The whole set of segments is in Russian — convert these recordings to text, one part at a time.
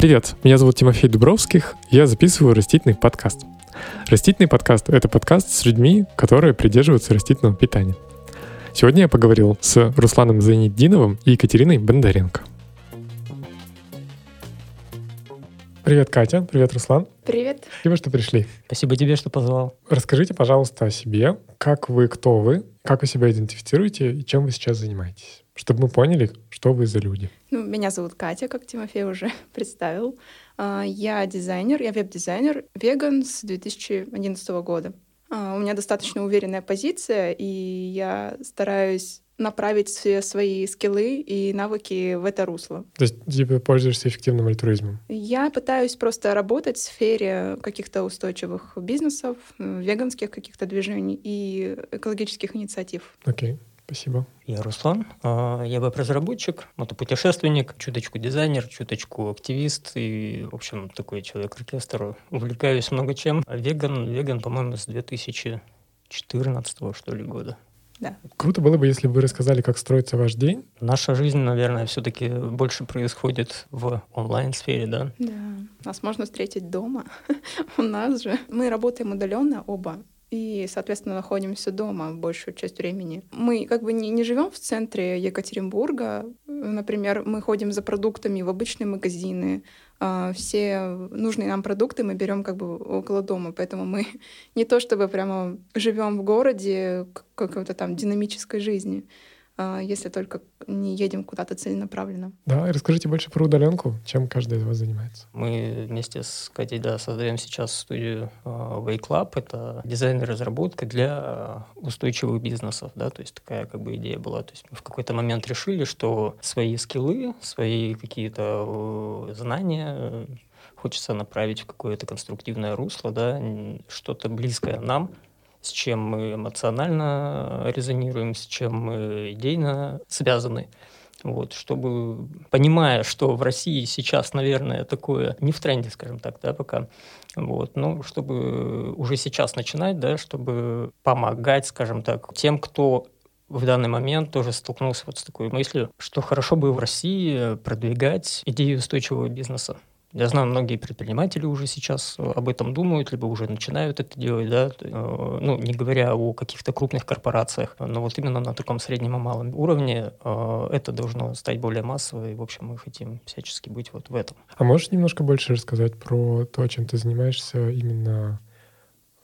Привет, меня зовут Тимофей Дубровских, я записываю растительный подкаст. Растительный подкаст — это подкаст с людьми, которые придерживаются растительного питания. Сегодня я поговорил с Русланом Зайнетдиновым и Екатериной Бондаренко. Привет, Катя. Привет, Руслан. Привет. Спасибо, что пришли. Спасибо тебе, что позвал. Расскажите, пожалуйста, о себе. Как вы, кто вы, как вы себя идентифицируете и чем вы сейчас занимаетесь? Чтобы мы поняли, что вы за люди. Ну, меня зовут Катя, как Тимофей уже представил. А, я дизайнер, я веб-дизайнер, веган с 2011 года. А, у меня достаточно уверенная позиция, и я стараюсь направить все свои скиллы и навыки в это русло. То есть типа пользуешься эффективным альтруизмом? Я пытаюсь просто работать в сфере каких-то устойчивых бизнесов, веганских каких-то движений и экологических инициатив. Окей. Спасибо. Я Руслан, а, я веб-разработчик, мотопутешественник, чуточку дизайнер, чуточку активист и, в общем, такой человек-оркестр. Увлекаюсь много чем. А веган, веган, по-моему, с 2014 что ли года. Да. Круто было бы, если бы вы рассказали, как строится ваш день. Наша жизнь, наверное, все-таки больше происходит в онлайн-сфере, да? Да. Нас можно встретить дома. У нас же. Мы работаем удаленно оба и, соответственно, находимся дома большую часть времени. Мы как бы не, не живем в центре Екатеринбурга. Например, мы ходим за продуктами в обычные магазины. А, все нужные нам продукты мы берем как бы около дома, поэтому мы не то чтобы прямо живем в городе какой-то там динамической жизни. А, если только не едем куда-то целенаправленно. Да, и расскажите больше про удаленку, чем каждый из вас занимается. Мы вместе с Катей да, создаем сейчас студию uh, Wake Lab. Это дизайн и разработка для устойчивых бизнесов. Да? То есть такая как бы идея была. То есть мы в какой-то момент решили, что свои скиллы, свои какие-то э, знания хочется направить в какое-то конструктивное русло, да, что-то близкое нам, с чем мы эмоционально резонируем, с чем мы идейно связаны. Вот, чтобы, понимая, что в России сейчас, наверное, такое не в тренде, скажем так, да, пока, вот, ну, чтобы уже сейчас начинать, да, чтобы помогать, скажем так, тем, кто в данный момент тоже столкнулся вот с такой мыслью, что хорошо бы в России продвигать идею устойчивого бизнеса. Я знаю, многие предприниматели уже сейчас э, об этом думают, либо уже начинают это делать, да, э, ну, не говоря о каких-то крупных корпорациях, но вот именно на таком среднем и малом уровне э, это должно стать более массово, и, в общем, мы хотим всячески быть вот в этом. А можешь немножко больше рассказать про то, чем ты занимаешься именно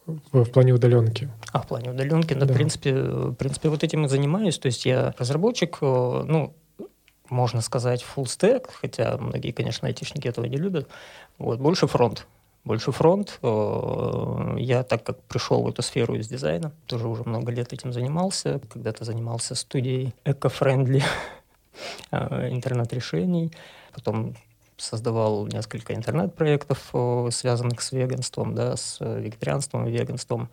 в, в плане удаленки. А, в плане удаленки, да, да, в принципе, в принципе, вот этим и занимаюсь. То есть я разработчик, ну, можно сказать, full stack, хотя многие, конечно, айтишники этого не любят. Вот, больше фронт. Больше фронт. Э, я, так как пришел в эту сферу из дизайна, тоже уже много лет этим занимался. Когда-то занимался студией эко-френдли э, интернет-решений. Потом создавал несколько интернет-проектов, э, связанных с веганством, да, с вегетарианством и веганством.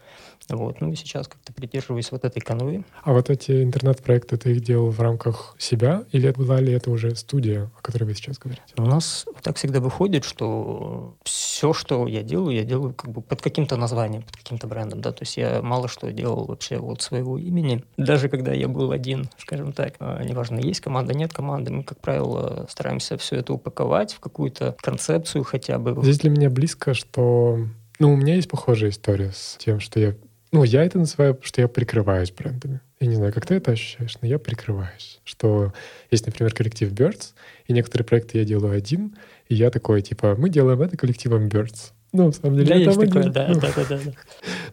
Вот. Ну и сейчас как-то придерживаюсь вот этой канвы. А вот эти интернет-проекты ты их делал в рамках себя или была ли это уже студия, о которой вы сейчас говорите? У нас так всегда выходит, что все, что я делаю, я делаю как бы под каким-то названием, под каким-то брендом, да, то есть я мало что делал вообще вот своего имени. Даже когда я был один, скажем так, а, неважно, есть команда, нет команды, мы, как правило, стараемся все это упаковать в какую-то концепцию хотя бы. Здесь для меня близко, что ну, у меня есть похожая история с тем, что я ну, я это называю, что я прикрываюсь брендами. Я не знаю, как ты это ощущаешь, но я прикрываюсь. Что есть, например, коллектив Birds, и некоторые проекты я делаю один, и я такой, типа, мы делаем это коллективом Birds. Ну, на самом деле, да, это есть такое, да, да, да, да.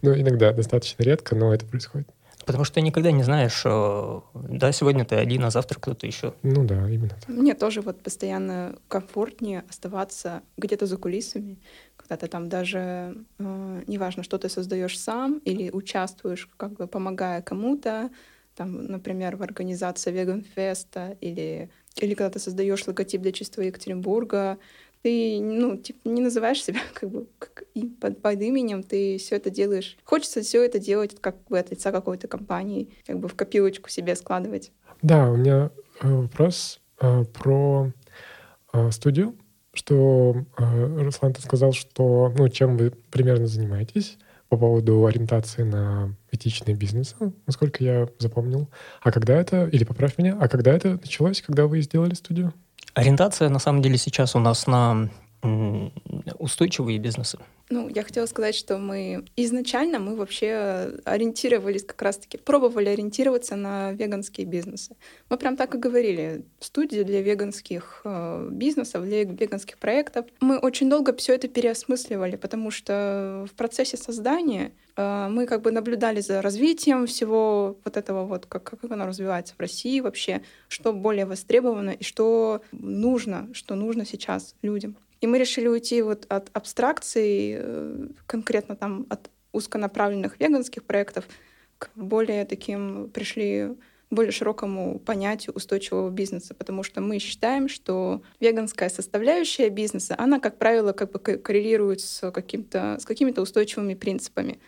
Ну, иногда, достаточно редко, но это происходит. Потому что ты никогда не знаешь, да, сегодня ты один, а завтра кто-то еще. Ну да, именно так. Мне тоже вот постоянно комфортнее оставаться где-то за кулисами, когда ты там даже, э, неважно, что ты создаешь сам или участвуешь, как бы помогая кому-то, там, например, в организации Веганфеста или, или когда ты создаешь логотип для чистого Екатеринбурга, ты, ну, типа, не называешь себя как бы как, под, под именем, ты все это делаешь. Хочется все это делать как бы от лица какой-то компании, как бы в копилочку себе складывать. Да, у меня э, вопрос э, про э, студию что э, Руслан, ты сказал, что, ну, чем вы примерно занимаетесь по поводу ориентации на этичный бизнес, насколько я запомнил. А когда это, или поправь меня, а когда это началось, когда вы сделали студию? Ориентация, на самом деле, сейчас у нас на устойчивые бизнесы. Ну, я хотела сказать, что мы изначально мы вообще ориентировались как раз-таки, пробовали ориентироваться на веганские бизнесы. Мы прям так и говорили, студия для веганских э, бизнесов, для веганских проектов. Мы очень долго все это переосмысливали, потому что в процессе создания э, мы как бы наблюдали за развитием всего вот этого вот, как, как оно развивается в России вообще, что более востребовано и что нужно, что нужно сейчас людям. И мы решили уйти вот от абстракций, э, конкретно там от узконаправленных веганских проектов, к более таким пришли более широкому понятию устойчивого бизнеса, потому что мы считаем, что веганская составляющая бизнеса, она, как правило, как бы коррелирует с, каким-то, с какими-то устойчивыми принципами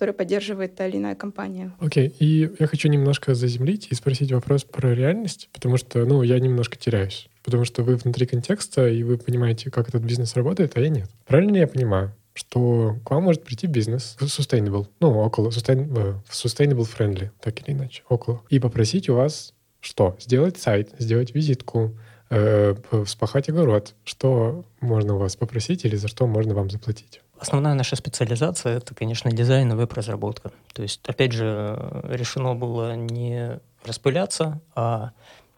которые поддерживает та или иная компания. Окей, okay. и я хочу немножко заземлить и спросить вопрос про реальность, потому что, ну, я немножко теряюсь потому что вы внутри контекста, и вы понимаете, как этот бизнес работает, а я нет. Правильно ли я понимаю, что к вам может прийти бизнес sustainable, ну, около sustain, э, sustainable friendly, так или иначе, около, и попросить у вас что? Сделать сайт, сделать визитку, э, вспахать огород. Что можно у вас попросить или за что можно вам заплатить? Основная наша специализация — это, конечно, дизайн и веб-разработка. То есть, опять же, решено было не распыляться, а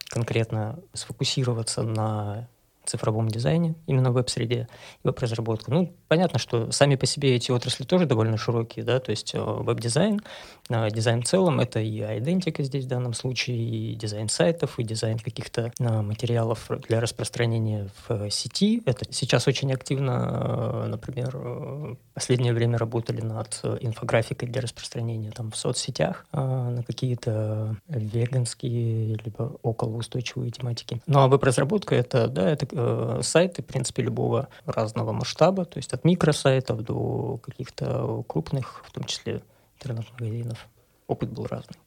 конкретно сфокусироваться на цифровом дизайне, именно в веб-среде, и веб-разработку. Ну, понятно, что сами по себе эти отрасли тоже довольно широкие, да, то есть э, веб-дизайн, э, дизайн в целом, это и айдентика здесь в данном случае, и дизайн сайтов, и дизайн каких-то э, материалов для распространения в сети. Это сейчас очень активно, например, последнее время работали над инфографикой для распространения там в соцсетях на какие-то веганские либо околоустойчивые тематики. Ну, а веб-разработка это, да, это э, сайты, в принципе, любого разного масштаба, то есть от микросайтов до каких-то крупных, в том числе интернет-магазинов. Опыт был разный.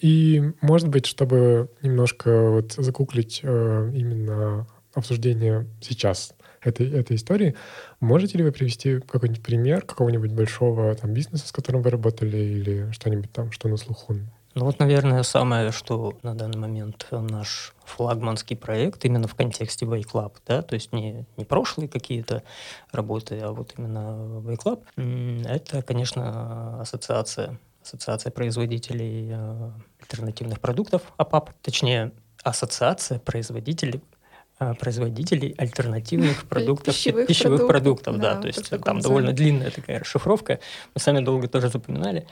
И, может быть, чтобы немножко вот закуклить э, именно обсуждение сейчас этой, этой истории, можете ли вы привести какой-нибудь пример какого-нибудь большого там, бизнеса, с которым вы работали, или что-нибудь там, что на слуху ну вот, наверное, самое, что на данный момент наш флагманский проект именно в контексте Way да, то есть не, не прошлые какие-то работы, а вот именно Way это, конечно, ассоциация, ассоциация производителей э, альтернативных продуктов, АПАП, точнее, ассоциация производителей производителей альтернативных продуктов, пищевых, пищевых продуктов, продуктов да, да, то есть там довольно длинная такая расшифровка, мы сами долго тоже запоминали.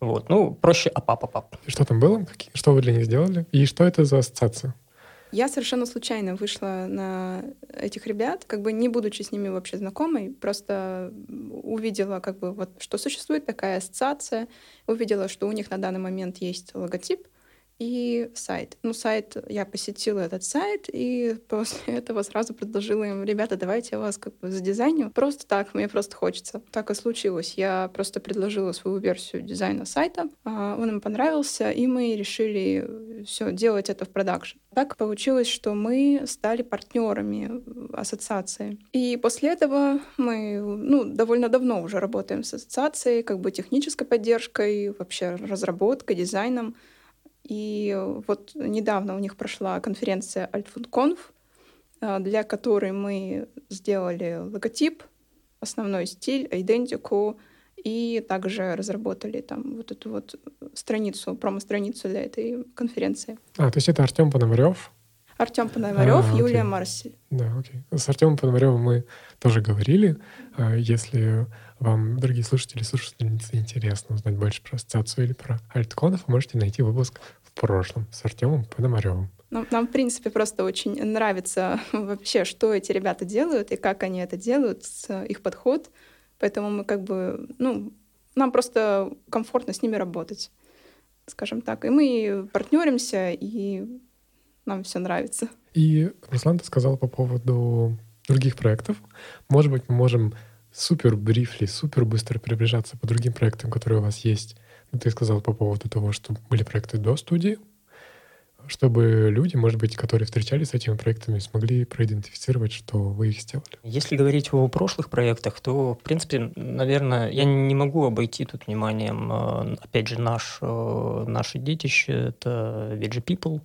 Вот. Ну, проще апап-апап. Что там было? Что вы для них сделали? И что это за ассоциация? Я совершенно случайно вышла на этих ребят, как бы не будучи с ними вообще знакомой, просто увидела, как бы вот, что существует такая ассоциация, увидела, что у них на данный момент есть логотип, и сайт. Ну, сайт, я посетила этот сайт, и после этого сразу предложила им, ребята, давайте я вас как бы задизайню. Просто так, мне просто хочется. Так и случилось. Я просто предложила свою версию дизайна сайта, а, он им понравился, и мы решили все делать это в продакшн. Так получилось, что мы стали партнерами ассоциации. И после этого мы ну, довольно давно уже работаем с ассоциацией, как бы технической поддержкой, вообще разработкой, дизайном. И вот недавно у них прошла конференция AltFoodConf, а, для которой мы сделали логотип, основной стиль, идентику, и также разработали там вот эту вот страницу, промо-страницу для этой конференции. А, то есть это Артем Пономарев? Артем Пономарев, а, Юлия Марсель. Да, окей. С Артемом Пономаревым мы тоже говорили. А, если вам, дорогие слушатели, слушательницы, интересно узнать больше про ассоциацию или про альтконов, можете найти выпуск в прошлом с Артемом Пономаревым. Нам, нам, в принципе, просто очень нравится вообще, что эти ребята делают и как они это делают, их подход. Поэтому мы как бы, ну, нам просто комфортно с ними работать, скажем так. И мы партнеримся, и нам все нравится. И Руслан, ты сказал по поводу других проектов. Может быть, мы можем супер брифли, супер быстро приближаться по другим проектам, которые у вас есть. Ну, ты сказал по поводу того, что были проекты до студии, чтобы люди, может быть, которые встречались с этими проектами, смогли проидентифицировать, что вы их сделали? Если говорить о прошлых проектах, то, в принципе, наверное, я не могу обойти тут вниманием, э, опять же, наш, э, наше детище, это Veggie People,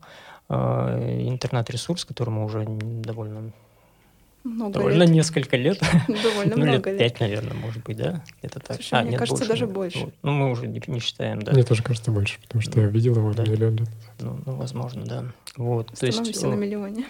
интернет-ресурс, которому уже довольно Много довольно лет. несколько лет. Довольно ну, много лет пять, наверное, может быть, да? Это так. Слушай, мне кажется, даже наверное. больше. Ну, мы уже не, не считаем, да. Мне тоже кажется больше, потому что я видел его Да. миллион лет. Ну, ну, возможно, да. Вот. То есть, Становимся э, на миллионе.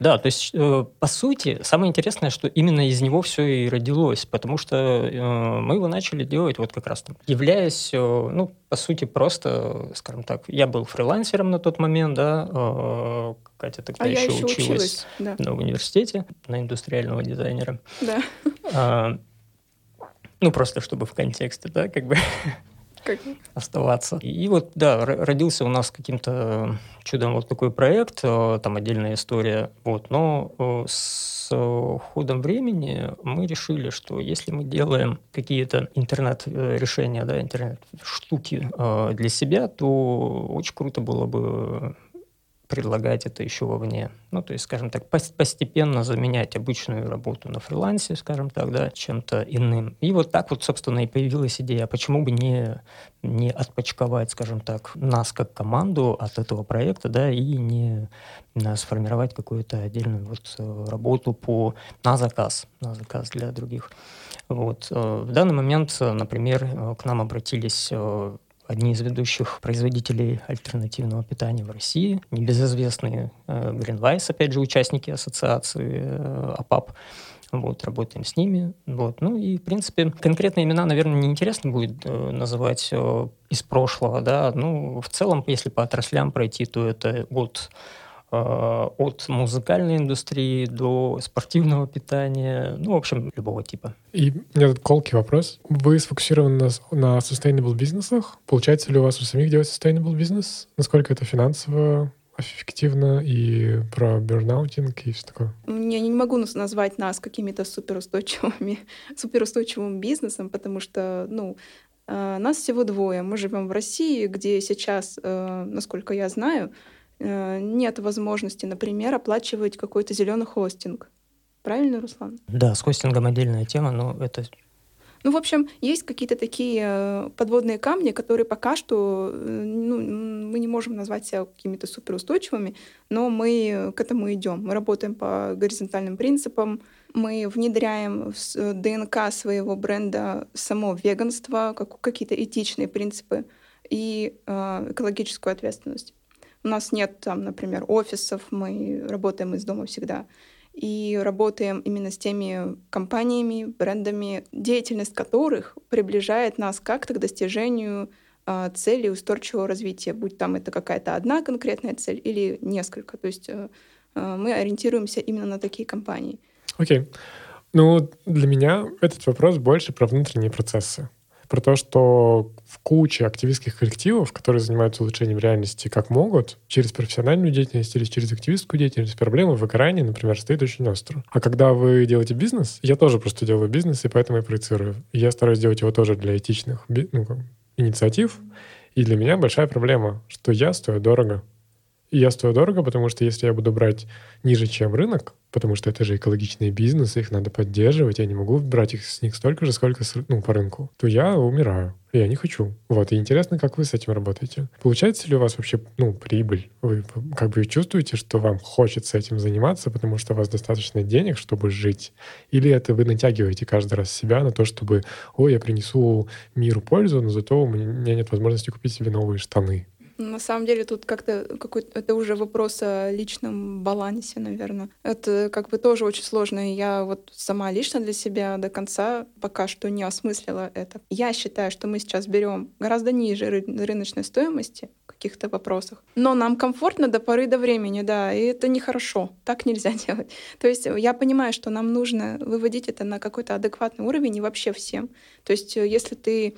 Да, то есть, э, по сути, самое интересное, что именно из него все и родилось, потому что э, мы его начали делать вот как раз там, являясь, э, ну, по сути, просто, э, скажем так, я был фрилансером на тот момент, да, э, Катя тогда А я еще еще училась училась. Да, на университете на индустриального дизайнера. да. А, ну, просто чтобы в контексте, да, как бы оставаться. И вот, да, родился у нас каким-то чудом вот такой проект, э, там отдельная история, вот, но э, с э, ходом времени мы решили, что если мы делаем какие-то интернет-решения, да, интернет-штуки э, для себя, то очень круто было бы предлагать это еще вовне. Ну, то есть, скажем так, пос- постепенно заменять обычную работу на фрилансе, скажем так, да, чем-то иным. И вот так вот, собственно, и появилась идея, почему бы не, не отпочковать, скажем так, нас как команду от этого проекта, да, и не э, сформировать какую-то отдельную вот э, работу по, на заказ, на заказ для других. Вот. э, В данный момент, например, к нам обратились одни из ведущих производителей альтернативного питания в России, небезызвестные э, Greenwise, опять же, участники ассоциации э, АПАП. Вот, работаем с ними. Вот. Ну и, в принципе, конкретные имена, наверное, неинтересно будет э, называть э, из прошлого, да. Ну, в целом, если по отраслям пройти, то это от э, от музыкальной индустрии до спортивного питания, ну, в общем, любого типа. И у меня тут колкий вопрос. Вы сфокусированы на, на sustainable бизнесах? Получается ли у вас у самих делать sustainable бизнес? Насколько это финансово эффективно и про бернаутинг и все такое? Я не могу назвать нас какими-то суперустойчивыми, суперустойчивым бизнесом, потому что, ну, э, нас всего двое. Мы живем в России, где сейчас, э, насколько я знаю, э, нет возможности, например, оплачивать какой-то зеленый хостинг. Правильно, Руслан? Да, с хостингом отдельная тема, но это Ну, в общем, есть какие-то такие э, подводные камни, которые пока что э, ну, мы не можем назвать себя какими-то суперустойчивыми, но мы к этому идем. Мы работаем по горизонтальным принципам, мы внедряем в э, ДНК своего бренда само веганство, как- какие-то этичные принципы и э, экологическую ответственность. У нас нет там, например, офисов, мы работаем из дома всегда и работаем именно с теми компаниями, брендами, деятельность которых приближает нас как-то к достижению а, цели устойчивого развития, будь там это какая-то одна конкретная цель или несколько. То есть э, э, мы ориентируемся именно на такие компании. Окей. Ну, для меня этот вопрос больше про внутренние процессы. Про то, что в куче активистских коллективов, которые занимаются улучшением реальности как могут, через профессиональную деятельность или через активистскую деятельность, проблема выгорания, например, стоит очень остро. А когда вы делаете бизнес, я тоже просто делаю бизнес, и поэтому я проецирую. Я стараюсь делать его тоже для этичных ну, как, инициатив. И для меня большая проблема, что я стою дорого. И я стою дорого, потому что если я буду брать ниже, чем рынок, потому что это же экологичные бизнесы, их надо поддерживать, я не могу брать их с них столько же, сколько ну, по рынку, то я умираю. Я не хочу. Вот. И интересно, как вы с этим работаете. Получается ли у вас вообще ну, прибыль? Вы как бы чувствуете, что вам хочется этим заниматься, потому что у вас достаточно денег, чтобы жить? Или это вы натягиваете каждый раз себя на то, чтобы, ой, я принесу миру пользу, но зато у меня нет возможности купить себе новые штаны? На самом деле тут как-то какой это уже вопрос о личном балансе, наверное. Это как бы тоже очень сложно. и Я вот сама лично для себя до конца пока что не осмыслила это. Я считаю, что мы сейчас берем гораздо ниже ры- рыночной стоимости в каких-то вопросах. Но нам комфортно до поры до времени, да, и это нехорошо. Так нельзя делать. То есть я понимаю, что нам нужно выводить это на какой-то адекватный уровень и вообще всем. То есть э, если ты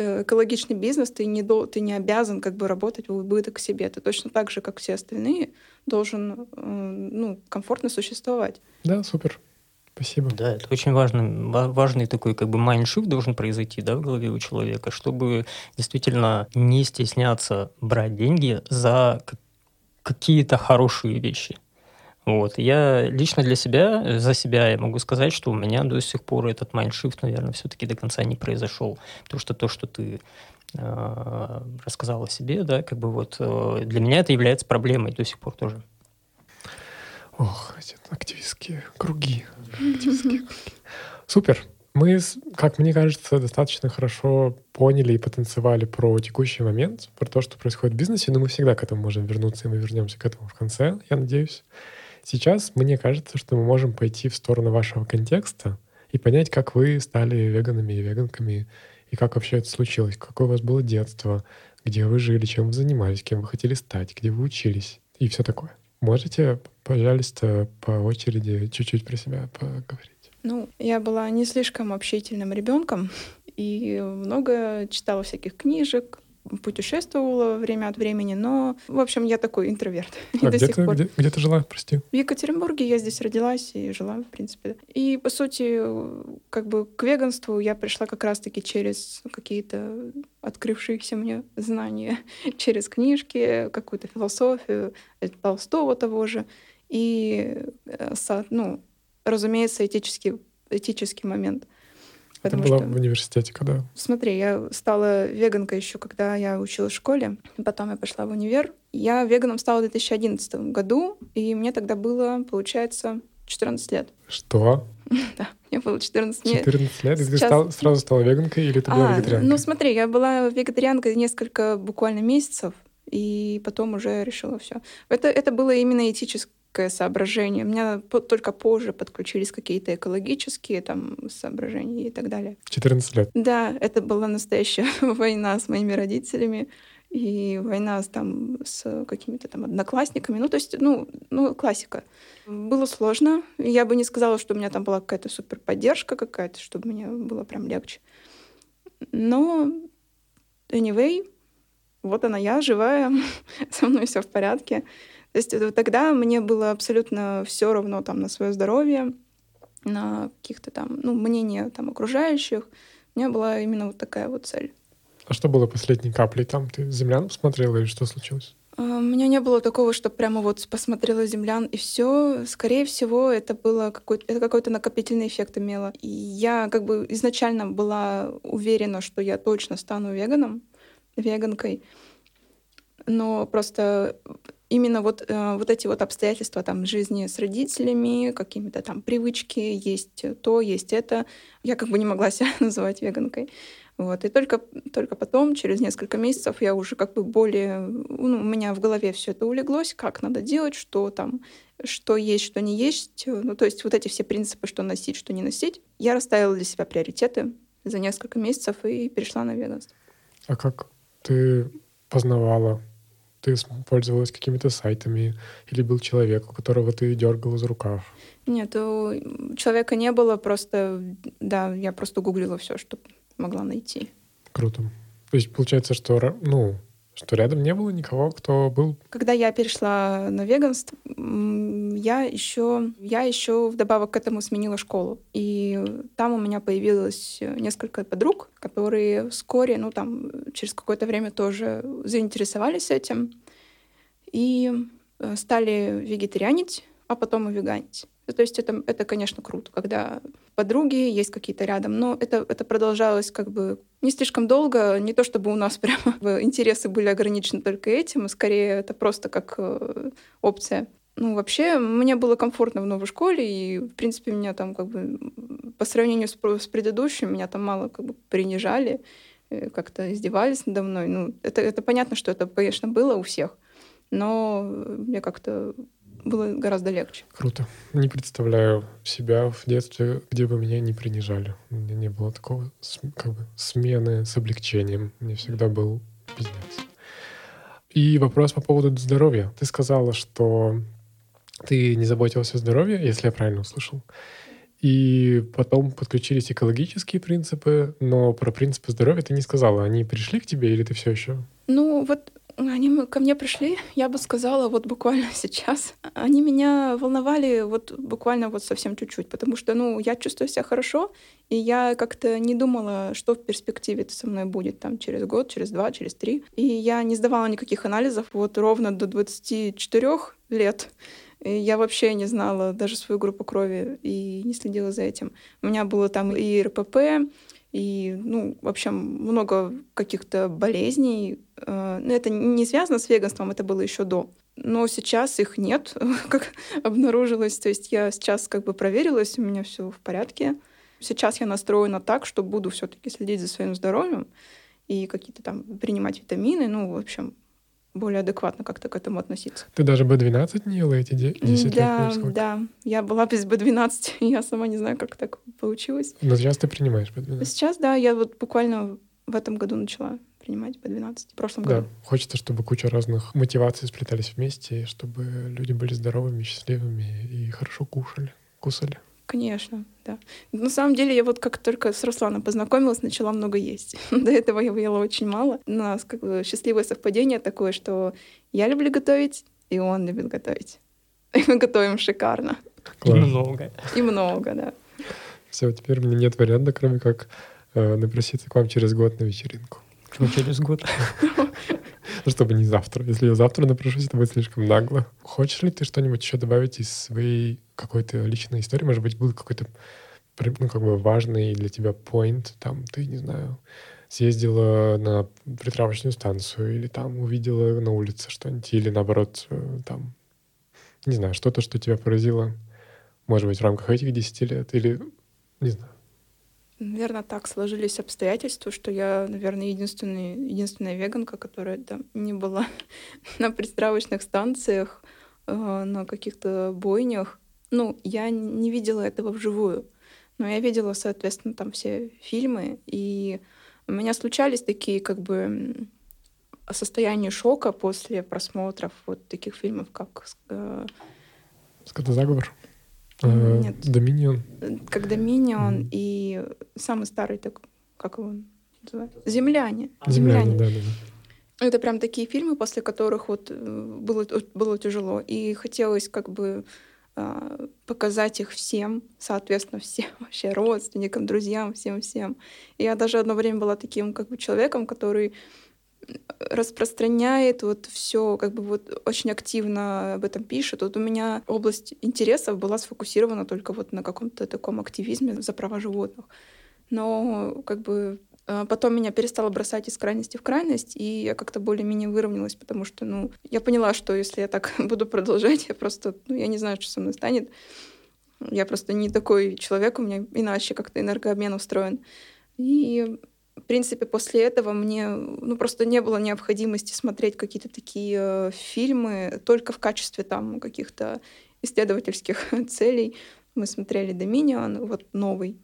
экологичный бизнес, ты не, дол- ты не обязан как бы работать в убыток себе. Ты точно так же, как все остальные, должен э, ну, комфортно существовать. Да, супер. Спасибо. Да, это очень важный, ва- важный такой как бы майндшифт должен произойти да, в голове у человека, чтобы действительно не стесняться брать деньги за какие-то хорошие вещи. Вот. Я лично для себя, э, за себя я могу сказать, что у меня до сих пор этот майндшифт, наверное, все-таки до конца не произошел. Потому что то, что ты э, рассказал о себе, да, как бы вот э, для меня это является проблемой до сих пор тоже. Ох, эти активистские круги. Активистские круги. Супер. Мы, как мне кажется, достаточно хорошо поняли и потанцевали про текущий момент, про то, что происходит в бизнесе, но мы всегда к этому можем вернуться, и мы вернемся к этому в конце, я надеюсь. Сейчас мне кажется, что мы можем пойти в сторону вашего контекста и понять, как вы стали веганами и веганками, и как вообще это случилось, какое у вас было детство, где вы жили, чем вы занимались, кем вы хотели стать, где вы учились и все такое. Можете, пожалуйста, по очереди чуть-чуть про себя поговорить? Ну, я была не слишком общительным ребенком и много читала всяких книжек, путешествовала время от времени, но, в общем, я такой интроверт. А где, ты, пор. где, где ты жила, прости? В Екатеринбурге я здесь родилась и жила, в принципе. И, по сути, как бы к веганству я пришла как раз-таки через какие-то открывшиеся мне знания, через книжки, какую-то философию, Толстого того же. И, э, ну, разумеется, этический, этический момент. Это было что, в университете когда? Смотри, я стала веганкой еще, когда я училась в школе. Потом я пошла в универ. Я веганом стала в 2011 году, и мне тогда было, получается, 14 лет. Что? Да, мне было 14 лет. 14 лет? И ты стал, сразу стала веганкой или ты была а, вегетарианкой? Ну смотри, я была вегетарианкой несколько буквально месяцев, и потом уже решила все. Это, это было именно этическое соображение. У меня только позже подключились какие-то экологические там соображения и так далее. В 14 лет? Да, это была настоящая война с моими родителями и война с, там, с какими-то там одноклассниками. Ну, то есть, ну, ну, классика. Было сложно. Я бы не сказала, что у меня там была какая-то супер поддержка какая-то, чтобы мне было прям легче. Но, anyway, вот она я, живая, со мной все в порядке. То есть э, тогда мне было абсолютно все равно там на свое здоровье, на каких-то там, ну, мнения там окружающих. У меня была именно вот такая вот цель. А что было последней каплей там? Ты землян посмотрела или что случилось? А, у меня не было такого, что прямо вот посмотрела землян и все. Скорее всего, это было какой-то, это какой-то накопительный эффект имело. И я как бы изначально была уверена, что я точно стану веганом, веганкой. Но просто именно вот, э, вот эти вот обстоятельства там жизни с родителями, какими-то там привычки, есть то, есть это. Я как бы не могла себя называть веганкой. Вот. И только, только потом, через несколько месяцев, я уже как бы более... Ну, у меня в голове все это улеглось, как надо делать, что там, что есть, что не есть. Ну, то есть вот эти все принципы, что носить, что не носить. Я расставила для себя приоритеты за несколько месяцев и перешла на веганство. А как ты познавала ты пользовалась какими-то сайтами или был человек, у которого ты дергал из рукав? Нет, у человека не было, просто, да, я просто гуглила все, что могла найти. Круто. То есть получается, что, ну, что рядом не было никого, кто был. Когда я перешла на веганство, я еще, я еще вдобавок к этому сменила школу. И там у меня появилось несколько подруг, которые вскоре, ну там, через какое-то время тоже заинтересовались этим и э, стали вегетарианить, а потом и веганить. То есть это, это, конечно, круто, когда подруги есть какие-то рядом, но это, это продолжалось как бы не слишком долго, не то чтобы у нас прямо интересы были ограничены только этим, скорее это просто как э, опция. Ну, вообще, мне было комфортно в новой школе, и, в принципе, меня там как бы по сравнению с, с предыдущим, меня там мало как бы принижали, э, как-то издевались надо мной. Ну, это, это понятно, что это, конечно, было у всех, но мне как-то было гораздо легче. Круто. Не представляю себя в детстве, где бы меня не принижали. У меня не было такого как бы смены с облегчением. Мне всегда был пиздец. И вопрос по поводу здоровья. Ты сказала, что ты не заботился о здоровье, если я правильно услышал. И потом подключились экологические принципы, но про принципы здоровья ты не сказала. Они пришли к тебе или ты все еще? Ну, вот они ко мне пришли, я бы сказала, вот буквально сейчас. Они меня волновали вот буквально вот совсем чуть-чуть, потому что, ну, я чувствую себя хорошо, и я как-то не думала, что в перспективе со мной будет там через год, через два, через три. И я не сдавала никаких анализов вот ровно до 24 лет. Я вообще не знала даже свою группу крови и не следила за этим. У меня было там и РПП, и, ну, в общем, много каких-то болезней. Э, но это не связано с веганством, это было еще до. но сейчас их нет, как обнаружилось. То есть я сейчас как бы проверилась, у меня все в порядке. Сейчас я настроена так, что буду все-таки следить за своим здоровьем и какие-то там принимать витамины, ну, в общем, более адекватно как-то к этому относиться. Ты даже B12 не ела эти 10 да, лет? Да, я была без B12, я сама не знаю, как так получилось. Но сейчас ты принимаешь B12? Сейчас, да, я вот буквально в этом году начала принимать B12, в прошлом году. Да, хочется, чтобы куча разных мотиваций сплетались вместе, чтобы люди были здоровыми, счастливыми и хорошо кушали, кусали. Конечно, да. На самом деле, я вот как только с Русланом познакомилась, начала много есть. До этого я ела очень мало. У нас как бы счастливое совпадение такое, что я люблю готовить, и он любит готовить. И мы готовим шикарно. Класс. И много. И много, да. Все, теперь у меня нет варианта, кроме как э, напроситься к вам через год на вечеринку. Почему через год? Чтобы не завтра. Если я завтра напрошусь, это будет слишком нагло. Хочешь ли ты что-нибудь еще добавить из своей какой-то личной истории? Может быть, был какой-то ну, как бы важный для тебя point, там, ты, не знаю, съездила на притравочную станцию или там увидела на улице что-нибудь, или наоборот, э, там, не знаю, что-то, что тебя поразило, может быть, в рамках этих 10 лет, или, не знаю. Наверное, так сложились обстоятельства, что я, наверное, единственный, единственная веганка, которая там не была на пристравочных станциях, э, на каких-то бойнях. Ну, я не видела этого вживую, но я видела, соответственно, там все фильмы, и у меня случались такие как бы состояния шока после просмотров вот таких фильмов, как... Э... Скотозаговор? Э, нет. Доминион. Как Доминион mm. и самый старый, так, как его называют? Земляне. Земляне, да, да, да. Это прям такие фильмы, после которых вот э, было, было тяжело. И хотелось как бы показать их всем, соответственно, всем вообще родственникам, друзьям, всем-всем. Я даже одно время была таким как бы человеком, который распространяет вот все, как бы вот очень активно об этом пишет. Вот у меня область интересов была сфокусирована только вот на каком-то таком активизме за права животных. Но как бы а, Потом меня перестало бросать из крайности в крайность, и я как-то более-менее выровнялась, потому что, ну, я поняла, что если я так буду продолжать, я просто, ну, я не знаю, что со мной станет. Я просто не такой человек, у меня иначе как-то энергообмен устроен. И в принципе, после этого мне ну, просто не было необходимости смотреть какие-то такие э, фильмы только в качестве там каких-то исследовательских целей. Мы смотрели «Доминион», вот новый,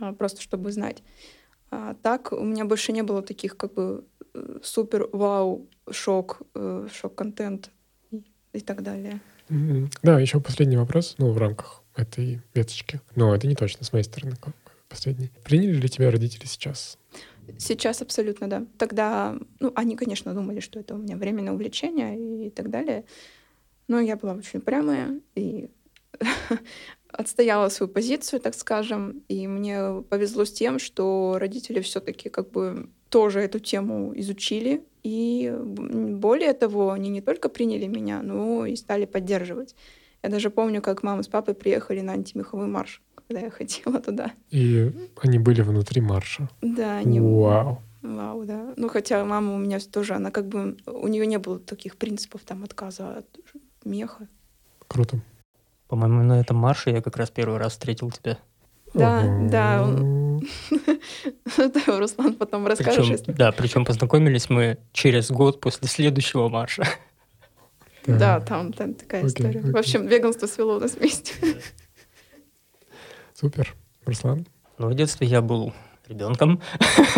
а, просто чтобы знать. А так у меня больше не было таких как бы э, супер вау шок э, шок контент и, так далее. Да, еще последний вопрос, ну в рамках этой веточки, но это не точно с моей стороны последний. Приняли ли тебя родители сейчас? Сейчас абсолютно, да. Тогда, ну, они, конечно, думали, что это у меня временное увлечение и так далее. Но я была очень упрямая и отстояла свою позицию, так скажем. И мне повезло с тем, что родители все-таки как бы тоже эту тему изучили. И более того, они не только приняли меня, но и стали поддерживать. Я даже помню, как мама с папой приехали на антимеховой марш когда я ходила туда. И они были внутри марша? Да, они... Вау. Вау, да. Ну, хотя мама у меня тоже, она как бы... У нее не было таких принципов там отказа от меха. Круто. По-моему, на этом марше я как раз первый раз встретил тебя. Да, да. Руслан потом расскажешь. Причем, да, причем познакомились мы через год после следующего марша. Да, там, там такая история. В общем, веганство свело нас вместе. Супер. Руслан? Ну, в детстве я был ребенком,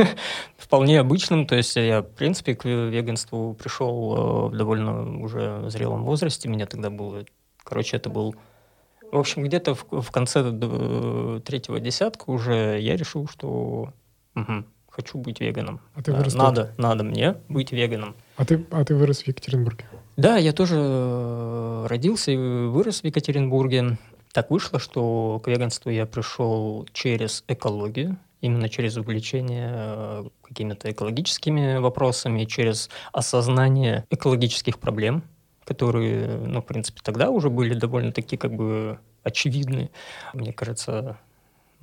вполне обычным, то есть я, в принципе, к веганству пришел э, в довольно уже зрелом возрасте, меня тогда было, короче, это был, в общем, где-то в, в конце третьего десятка уже я решил, что угу, хочу быть веганом. А ты вырос надо, тут? надо мне быть веганом. А ты, а ты вырос в Екатеринбурге? Да, я тоже э, родился и вырос в Екатеринбурге. Так вышло, что к веганству я пришел через экологию, именно через увлечение э, какими-то экологическими вопросами, через осознание экологических проблем, которые, ну, в принципе, тогда уже были довольно-таки как бы очевидны. Мне кажется,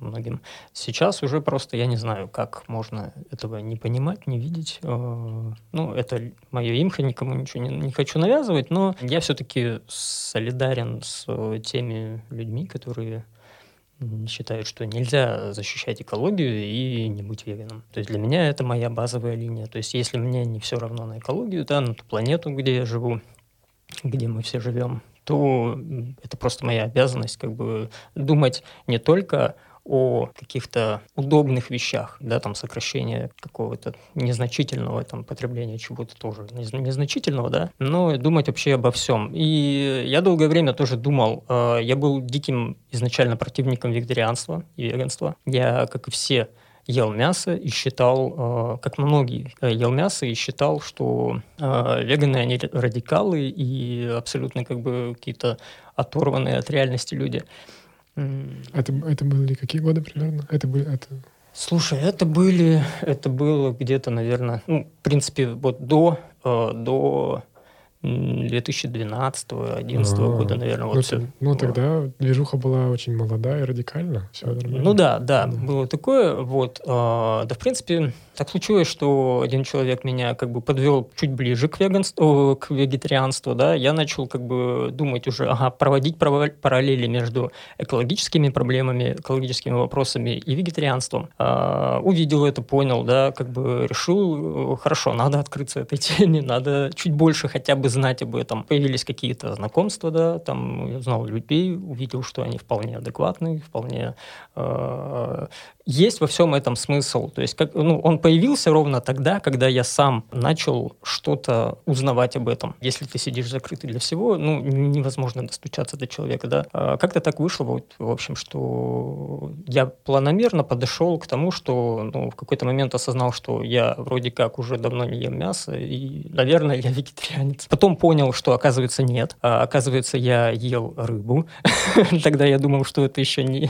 многим. Сейчас уже просто я не знаю, как можно этого не понимать, не видеть. Э, ну, это мое имхо, никому ничего не, не хочу навязывать, но я все-таки солидарен с теми людьми, которые считают, что нельзя защищать экологию и не быть веганом. То есть для меня это моя базовая линия. То есть если мне не все равно на экологию, да, на ту планету, где я живу, где мы все живем, то это просто моя обязанность как бы думать не только о каких-то удобных вещах, да, там сокращение какого-то незначительного там потребления чего-то тоже незначительного, да, но думать вообще обо всем. И я долгое время тоже думал, э, я был диким изначально противником вегетарианства и веганства. Я, как и все, ел мясо и считал, э, как многие, э, ел мясо и считал, что веганы, они радикалы и абсолютно как бы какие-то оторванные от реальности люди. Это, это были какие годы примерно? Это были, это... Слушай, это были, это было где-то, наверное, ну, в принципе, вот до, э, до 2012-2011 а, года, наверное, вот ну. Ну, тогда движуха была очень молодая и радикальна. Все нормально. Ну да, да, да, было такое. Вот. Э, да, в принципе, так случилось, что один человек меня как бы подвел чуть ближе к, веганству, к вегетарианству, да, я начал как бы думать уже, ага, проводить параллели между экологическими проблемами, экологическими вопросами и вегетарианством. А, увидел это, понял, да, как бы решил, э, хорошо, надо открыться этой теме, надо чуть больше хотя бы знать об этом. Появились какие-то знакомства, да, там я узнал людей, увидел, что они вполне адекватные, вполне э, есть во всем этом смысл. То есть, как, ну, он появился ровно тогда, когда я сам начал что-то узнавать об этом. Если ты сидишь закрытый для всего, ну, невозможно достучаться до человека, да. А как-то так вышло, вот, в общем, что я планомерно подошел к тому, что, ну, в какой-то момент осознал, что я вроде как уже давно не ем мясо, и, наверное, я вегетарианец. Потом понял, что, оказывается, нет. А, оказывается, я ел рыбу. Тогда я думал, что это еще не,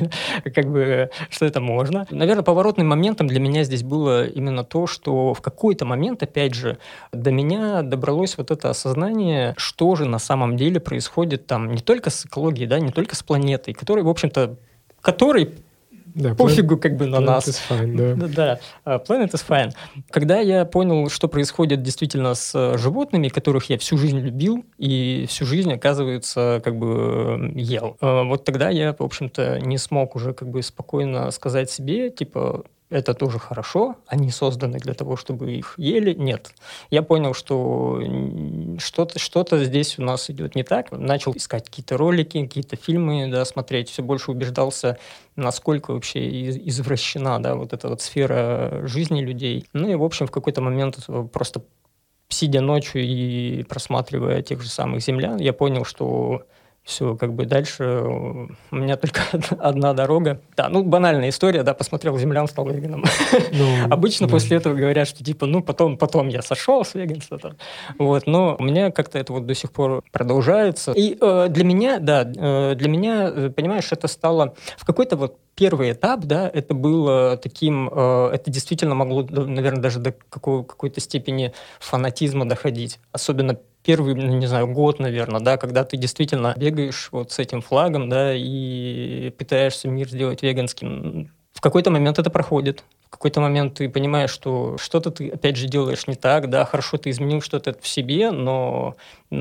как бы, что это можно. Наверное, поворотным моментом для меня здесь было именно то, что в какой-то момент, опять же, до меня добралось вот это осознание, что же на самом деле происходит там не только с экологией, да, не только с планетой, которой, в общем-то, который да, пофигу как бы на planet нас. Is fine, да. да, а, planet is fine. Когда я понял, что происходит действительно с э, животными, которых я всю жизнь любил и всю жизнь, оказывается, как бы ел, э, вот тогда я, в общем-то, не смог уже как бы спокойно сказать себе, типа, это тоже хорошо, они созданы для того, чтобы их ели. Нет. Я понял, что что-то что здесь у нас идет не так. Начал искать какие-то ролики, какие-то фильмы, да, смотреть. Все больше убеждался, насколько вообще извращена, да, вот эта вот сфера жизни людей. Ну и, в общем, в какой-то момент просто сидя ночью и просматривая тех же самых землян, я понял, что все, как бы дальше у меня только одна дорога. Да, ну, банальная история, да, посмотрел «Землян», стал веганом. Ну, Обычно да. после этого говорят, что типа, ну, потом, потом я сошел с веганства. Там. Вот, но у меня как-то это вот до сих пор продолжается. И э, для меня, да, э, для меня, э, понимаешь, это стало в какой-то вот первый этап, да, это было таким, э, это действительно могло, наверное, даже до какого, какой-то степени фанатизма доходить. Особенно первый, ну, не знаю, год, наверное, да, когда ты действительно бегаешь вот с этим флагом, да, и пытаешься мир сделать веганским. В какой-то момент это проходит, в какой-то момент ты понимаешь, что что-то ты, опять же, делаешь не так, да, хорошо, ты изменил что-то в себе, но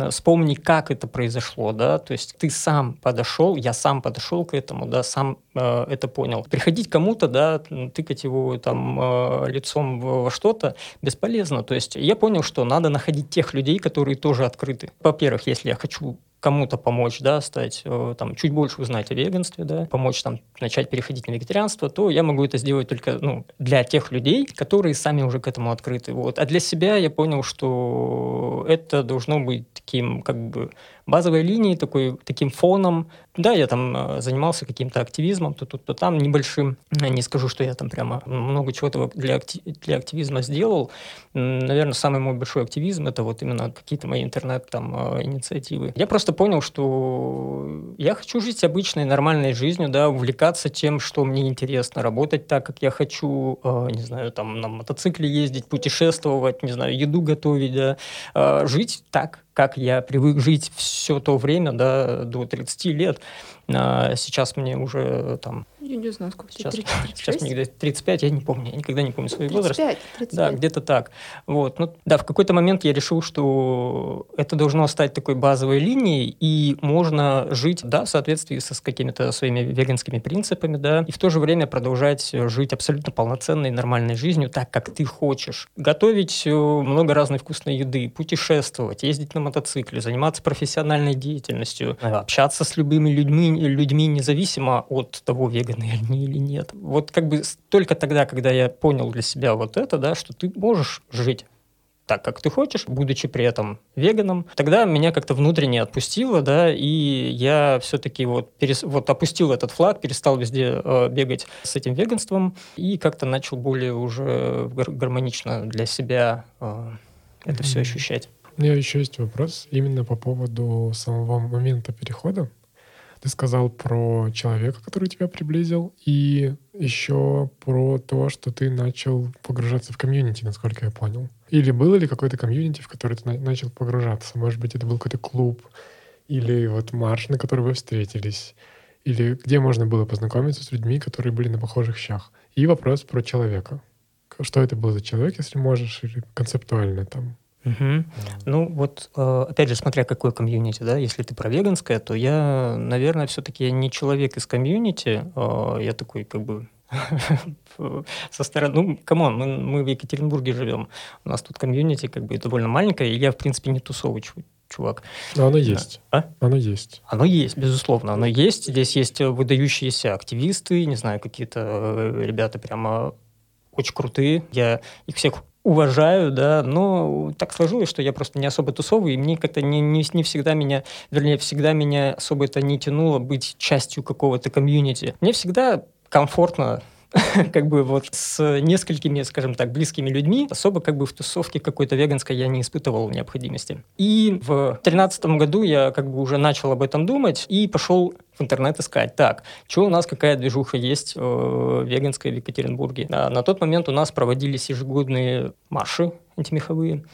вспомни, как это произошло, да, то есть ты сам подошел, я сам подошел к этому, да, сам э, это понял. Приходить кому-то, да, тыкать его там э, лицом во что-то бесполезно, то есть я понял, что надо находить тех людей, которые тоже открыты. Во-первых, если я хочу кому-то помочь, да, стать, э, там, чуть больше узнать о веганстве, да, помочь там начать переходить на вегетарианство, то я могу это сделать только, ну, для тех людей, которые сами уже к этому открыты, вот. А для себя я понял, что это должно быть таким, как бы, базовой линией, такой, таким фоном. Да, я там э, занимался каким-то активизмом, то тут, то там небольшим. Не скажу, что я там прямо много чего-то для, для активизма сделал. Наверное, самый мой большой активизм — это вот именно какие-то мои интернет-инициативы. Э, я просто понял, что я хочу жить обычной, нормальной жизнью, да, увлекаться тем, что мне интересно, работать так, как я хочу, э, не знаю, там, на мотоцикле ездить, путешествовать, не знаю, еду готовить, да, жить так, как я привык жить все то время, да, до 30 лет. А сейчас мне уже там... Я не знаю, сколько сейчас, тебе, 36? сейчас мне где-то 35, я не помню, я никогда не помню свой 35, возраст. 35. Да, где-то так. Вот. Ну, да, в какой-то момент я решил, что это должно стать такой базовой линией, и можно жить, да, в соответствии со, с какими-то своими веганскими принципами, да, и в то же время продолжать жить абсолютно полноценной, нормальной жизнью, так, как ты хочешь. Готовить э, много разной вкусной еды, путешествовать, ездить на мотоцикле, заниматься профессиональной деятельностью, общаться с любыми людьми, людьми независимо от того, веганы они или нет. Вот как бы только тогда, когда я понял для себя вот это, да, что ты можешь жить так, как ты хочешь, будучи при этом веганом, тогда меня как-то внутренне отпустило, да, и я все-таки вот, перес... вот опустил этот флаг, перестал везде э, бегать с этим веганством и как-то начал более уже гар- гармонично для себя э, это все ощущать. У меня еще есть вопрос именно по поводу самого момента перехода. Ты сказал про человека, который тебя приблизил, и еще про то, что ты начал погружаться в комьюнити, насколько я понял. Или было ли какое-то комьюнити, в которое ты на- начал погружаться? Может быть, это был какой-то клуб, или вот марш, на который вы встретились, или где можно было познакомиться с людьми, которые были на похожих щах. И вопрос про человека. Что это был за человек, если можешь, или концептуально там? Мгм. Ну вот, э, опять же, смотря какой комьюнити, да, если ты про веганское, то я, наверное, все-таки не человек из комьюнити, э, я такой как бы со стороны, ну, come on, мы, мы в Екатеринбурге живем, у нас тут комьюнити как бы довольно маленькое, и я, в принципе, не тусовый чу- чувак. Но оно есть. А? Оно есть. Оно есть, безусловно, оно есть. Здесь есть э, выдающиеся активисты, не знаю, какие-то ребята прямо очень крутые. Я их всех уважаю, да, но так сложилось, что я просто не особо тусовый, и мне как-то не, не, не всегда меня, вернее, всегда меня особо это не тянуло быть частью какого-то комьюнити. Мне всегда комфортно как бы вот с несколькими, скажем так, близкими людьми, особо как бы в тусовке какой-то веганской я не испытывал необходимости. И в тринадцатом году я как бы уже начал об этом думать и пошел в интернет искать. Так, что у нас, какая движуха есть э, веганская в Екатеринбурге? А, на тот момент у нас проводились ежегодные марши антимеховые.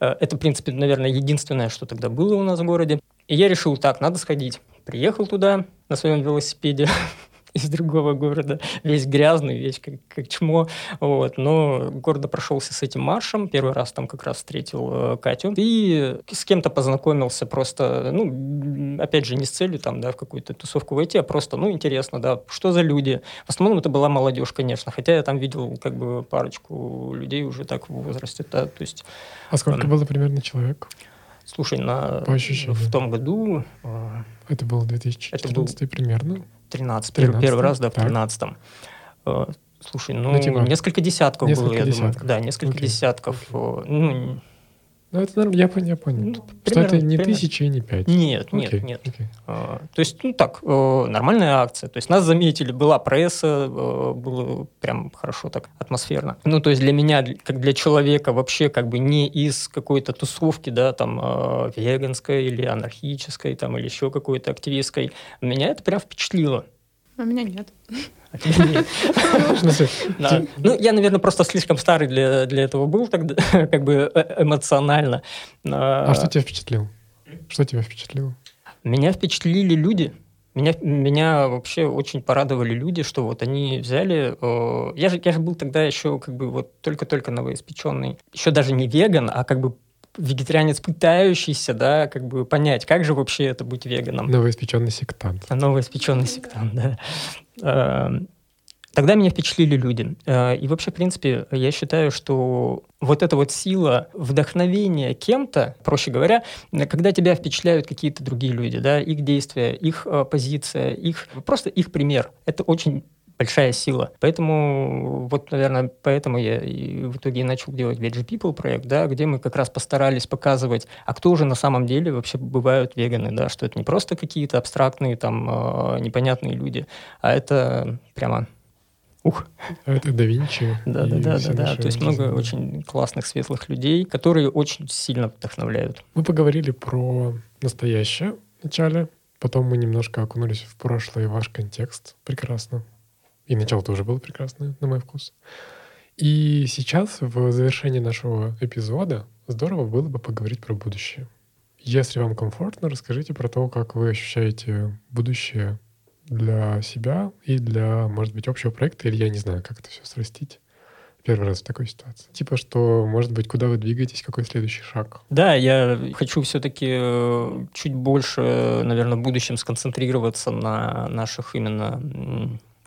Э, это, в принципе, наверное, единственное, что тогда было у нас в городе. И я решил, так, надо сходить. Приехал туда на своем велосипеде, из другого города, весь грязный, весь как, как чмо, вот, но гордо прошелся с этим маршем, первый раз там как раз встретил э, Катю, и с кем-то познакомился просто, ну, опять же, не с целью там, да, в какую-то тусовку войти, а просто, ну, интересно, да, что за люди. В основном это была молодежь, конечно, хотя я там видел как бы парочку людей уже так в возрасте, да, то есть, А сколько Ладно. было примерно человек? слушай, на, По ощущениям. в том году Это было 2014 примерно. 13, первый, первый 13-м? раз, да, в Так. 13 Слушай, ну, типа, несколько десятков было, несколько я десятков. думаю. Да, несколько Окей, десятков. э, Ну, Ну, это норм- я понял, я понял. Ну, что примерно- это не примерно. тысяча и не пять. нет, нет, Окей, нет. окей. А, То есть, ну так, э, нормальная акция. То есть нас заметили, была пресса, э, было прям хорошо так, атмосферно. Ну, то есть для меня, как для человека вообще как бы не из какой-то тусовки, да, там, э, веганской или анархической, там, или еще какой-то активистской, меня это прям впечатлило. А меня нет. А Да. Ну, я, наверное, просто слишком старый для, для этого был, тогда, как бы э- эмоционально. А что тебя впечатлило? Что тебя впечатлило? Меня впечатлили люди. Меня, меня вообще очень порадовали люди, что вот они взяли... э, я, же, я же был тогда еще как бы вот только-только новоиспеченный. Еще даже не веган, а как бы вегетарианец, пытающийся, да, как бы понять, как же вообще это быть веганом. Новоиспеченный сектант. Новоиспеченный сектант, да. Эм, Тогда меня впечатлили люди. Э, И вообще, в принципе, я считаю, что вот эта вот сила вдохновения кем-то, проще говоря, когда тебя впечатляют какие-то другие люди, да, их действия, их э, позиция, их просто их пример, это очень большая сила. Поэтому, вот, наверное, поэтому я и в итоге и начал делать Veggie People проект, да, где мы как раз постарались показывать, а кто же на самом деле вообще бывают веганы, да, что это не просто какие-то абстрактные, там, э, непонятные люди, а это прямо Ух, А это да Винчи. да, да, да, да, да. То есть много жизненные. очень классных, светлых людей, которые очень сильно вдохновляют. Мы поговорили про настоящее вначале, потом мы немножко окунулись в прошлое и ваш контекст. Прекрасно. И начало тоже было прекрасное, на мой вкус. И сейчас, в завершении нашего эпизода, здорово было бы поговорить про будущее. Если вам комфортно, расскажите про то, как вы ощущаете будущее для себя и для, может быть, общего проекта, или я не знаю, как это все срастить первый раз в такой ситуации. Типа, что, может быть, куда вы двигаетесь, какой следующий шаг? Да, я хочу все-таки э, чуть больше, наверное, в будущем сконцентрироваться на наших именно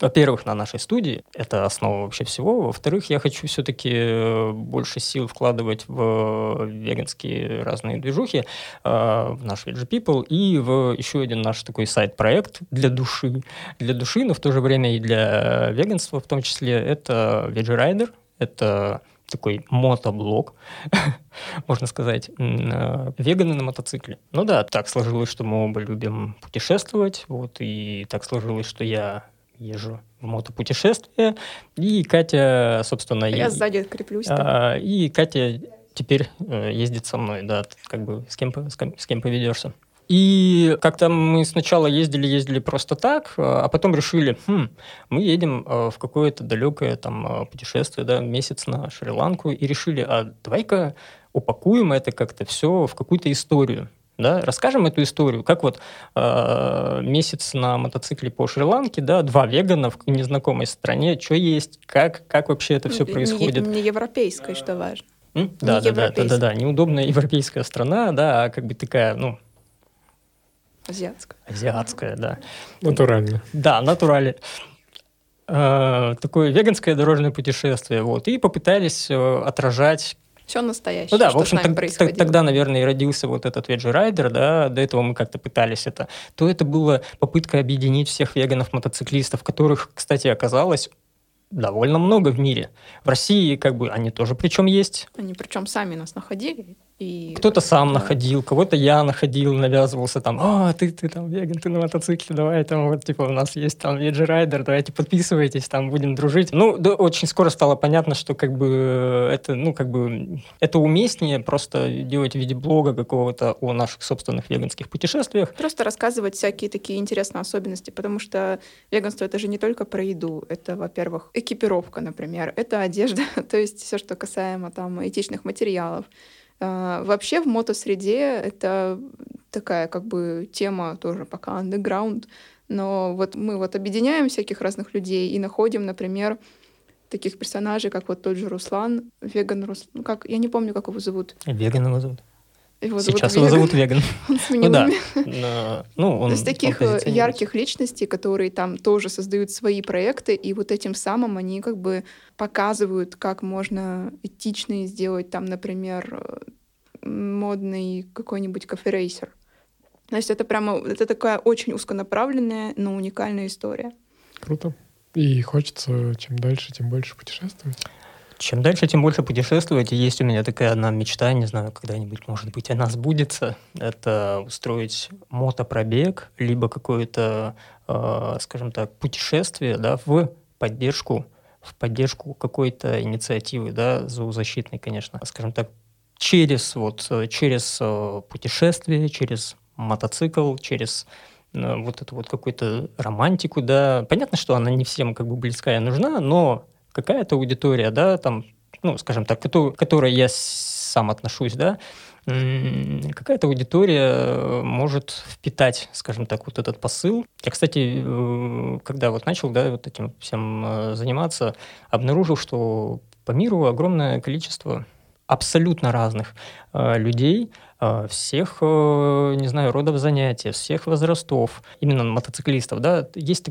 во-первых, на нашей студии, это основа вообще всего. Во-вторых, я хочу все-таки э, больше сил вкладывать в веганские разные движухи, э, в наш Veg People и в еще один наш такой сайт-проект для души. Для души, но в то же время и для веганства в том числе. Это Veg Rider, это такой мотоблог, можно сказать, э, веганы на мотоцикле. Ну да, так сложилось, что мы оба любим путешествовать, вот, и так сложилось, что я езжу в мотопутешествие, и Катя, собственно... Я е... сзади креплюсь. А, и Катя теперь э, ездит со мной, да, как бы с кем, с кем, с кем поведешься. И как-то мы сначала ездили, ездили просто так, а потом решили, хм, мы едем э, в какое-то далекое там э, путешествие, да, месяц на Шри-Ланку, и решили, а давай-ка упакуем это как-то все в какую-то историю. Да, расскажем эту историю, как вот э, месяц на мотоцикле по Шри-Ланке, да, два вегана в незнакомой стране, что есть, как, как вообще это все происходит. Не, не европейское, что важно. М? Да, да, да, да, да, да, неудобная европейская страна, да, а как бы такая, ну, Азиатская. Азиатская, да. Натурально. Да, натурально. Э, такое веганское дорожное путешествие. Вот, и попытались э, отражать все настоящее. Ну да, в общем, так, тогда, наверное, и родился вот этот Веджи Райдер, да, до этого мы как-то пытались это. То это была попытка объединить всех веганов-мотоциклистов, которых, кстати, оказалось довольно много в мире. В России как бы они тоже причем есть. Они причем сами нас находили. И... Кто-то сам да. находил, кого-то я находил, навязывался там, а, ты, ты там веган, ты на мотоцикле, давай там вот, типа, у нас есть там Райдер, давайте подписывайтесь, там будем дружить. Ну, да, очень скоро стало понятно, что как бы это, ну, как бы это уместнее просто делать в виде блога какого-то о наших собственных веганских путешествиях. Просто рассказывать всякие такие интересные особенности, потому что веганство это же не только про еду, это, во-первых, экипировка, например, это одежда, то есть все, что касаемо там этичных материалов, вообще в мотосреде это такая как бы тема тоже пока underground, но вот мы вот объединяем всяких разных людей и находим, например, таких персонажей, как вот тот же Руслан, веган Руслан, ну как, я не помню, как его зовут. Веган его зовут. Его Сейчас его зовут Веган. Он сменил ну, да. имя. Ну, он, То есть таких э, ярких личностей, которые там тоже создают свои проекты, и вот этим самым они как бы показывают, как можно этично сделать там, например, э, модный какой-нибудь кофе-рейсер. То есть это прямо, это такая очень узконаправленная, но уникальная история. Круто. И хочется чем дальше, тем больше путешествовать. Чем дальше, тем больше путешествовать. И есть у меня такая одна мечта, не знаю, когда-нибудь, может быть, она сбудется. Это устроить мотопробег, либо какое-то, э, скажем так, путешествие да, в поддержку в поддержку какой-то инициативы, да, зоозащитной, конечно, скажем так, через вот через э, путешествие, через мотоцикл, через э, вот эту вот какую-то романтику, да. Понятно, что она не всем как бы близкая нужна, но какая-то аудитория, да, там, ну, скажем так, к которой я сам отношусь, да, какая-то аудитория э, может впитать, скажем так, вот этот посыл. Я, кстати, э, когда вот начал, да, вот этим всем э, заниматься, обнаружил, что по миру огромное количество абсолютно разных людей, всех, не знаю, родов занятий, всех возрастов, именно мотоциклистов, да, есть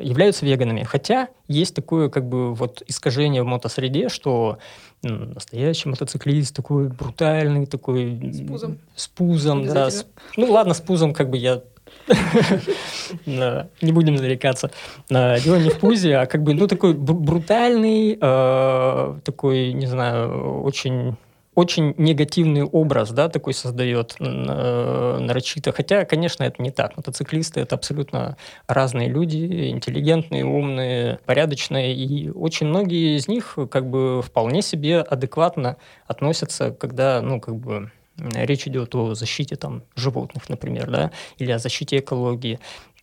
являются веганами. Хотя есть такое как бы вот искажение в мотосреде, что настоящий мотоциклист такой брутальный, такой... С пузом. С пузом, да. С, ну ладно, с пузом как бы я не будем зарекаться. Дело не в пузе, а как бы, ну, такой брутальный, э, такой, не знаю, очень очень негативный образ, да, такой создает э, нарочито. Хотя, конечно, это не так. Мотоциклисты — это абсолютно разные люди, интеллигентные, умные, порядочные, и очень многие из них как бы вполне себе адекватно относятся, когда, ну, как бы речь идет о защите там животных, например, да, или о защите экологии.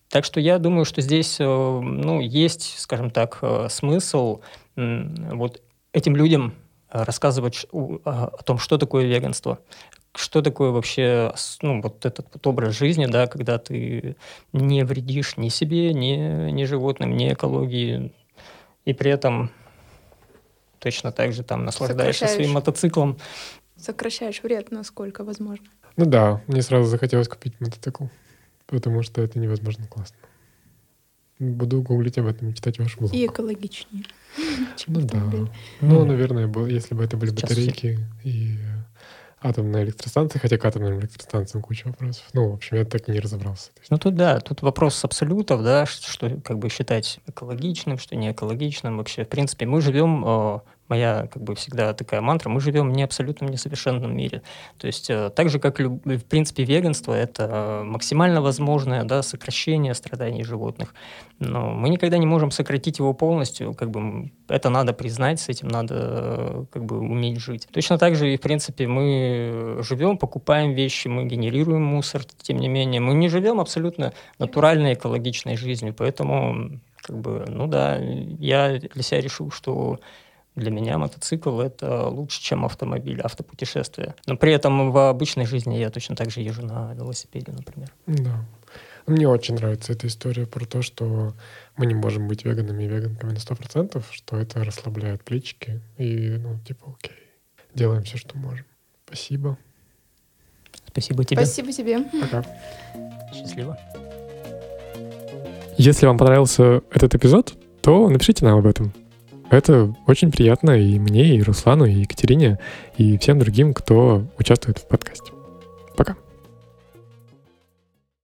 Так что я думаю, что здесь, э, ну, есть, скажем так, э, смысл вот этим людям рассказывать о том, что такое веганство, что такое вообще ну, вот этот вот образ жизни, да, когда ты не вредишь ни себе, ни, ни животным, ни экологии, и при этом точно так же там наслаждаешься своим мотоциклом. Сокращаешь вред, насколько возможно. Ну да, мне сразу захотелось купить мотоцикл, потому что это невозможно классно. Буду гуглить об этом и читать ваш блог. И экологичнее. Ну да. Ну, наверное, если бы это были батарейки и атомная электростанция, хотя к атомным электростанциям куча вопросов. Ну, в общем, я так и не разобрался. Ну, тут да, тут вопрос абсолютов, да, что, что как бы считать экологичным, что не экологичным. Вообще, в принципе, мы живем э, моя как бы всегда такая мантра, мы живем в не абсолютном несовершенном мире. То есть э, так же, как в принципе веганство, это максимально возможное да, сокращение страданий животных. Но мы никогда не можем сократить его полностью, как бы это надо признать, с этим надо э, как бы уметь жить. Точно так же и в принципе мы живем, покупаем вещи, мы генерируем мусор, тем не менее мы не живем абсолютно натуральной экологичной жизнью, поэтому как бы, ну да, я для себя решил, что для меня мотоцикл — это лучше, чем автомобиль, автопутешествие. Но при этом в обычной жизни я точно так же езжу на велосипеде, например. Да. Мне очень нравится эта история про то, что мы не можем быть веганами и веганками на сто процентов, что это расслабляет плечики. И, ну, типа, окей, делаем все, что можем. Спасибо. Спасибо тебе. Спасибо тебе. Пока. Счастливо. Если вам понравился этот эпизод, то напишите нам об этом. Это очень приятно и мне, и Руслану, и Екатерине, и всем другим, кто участвует в подкасте.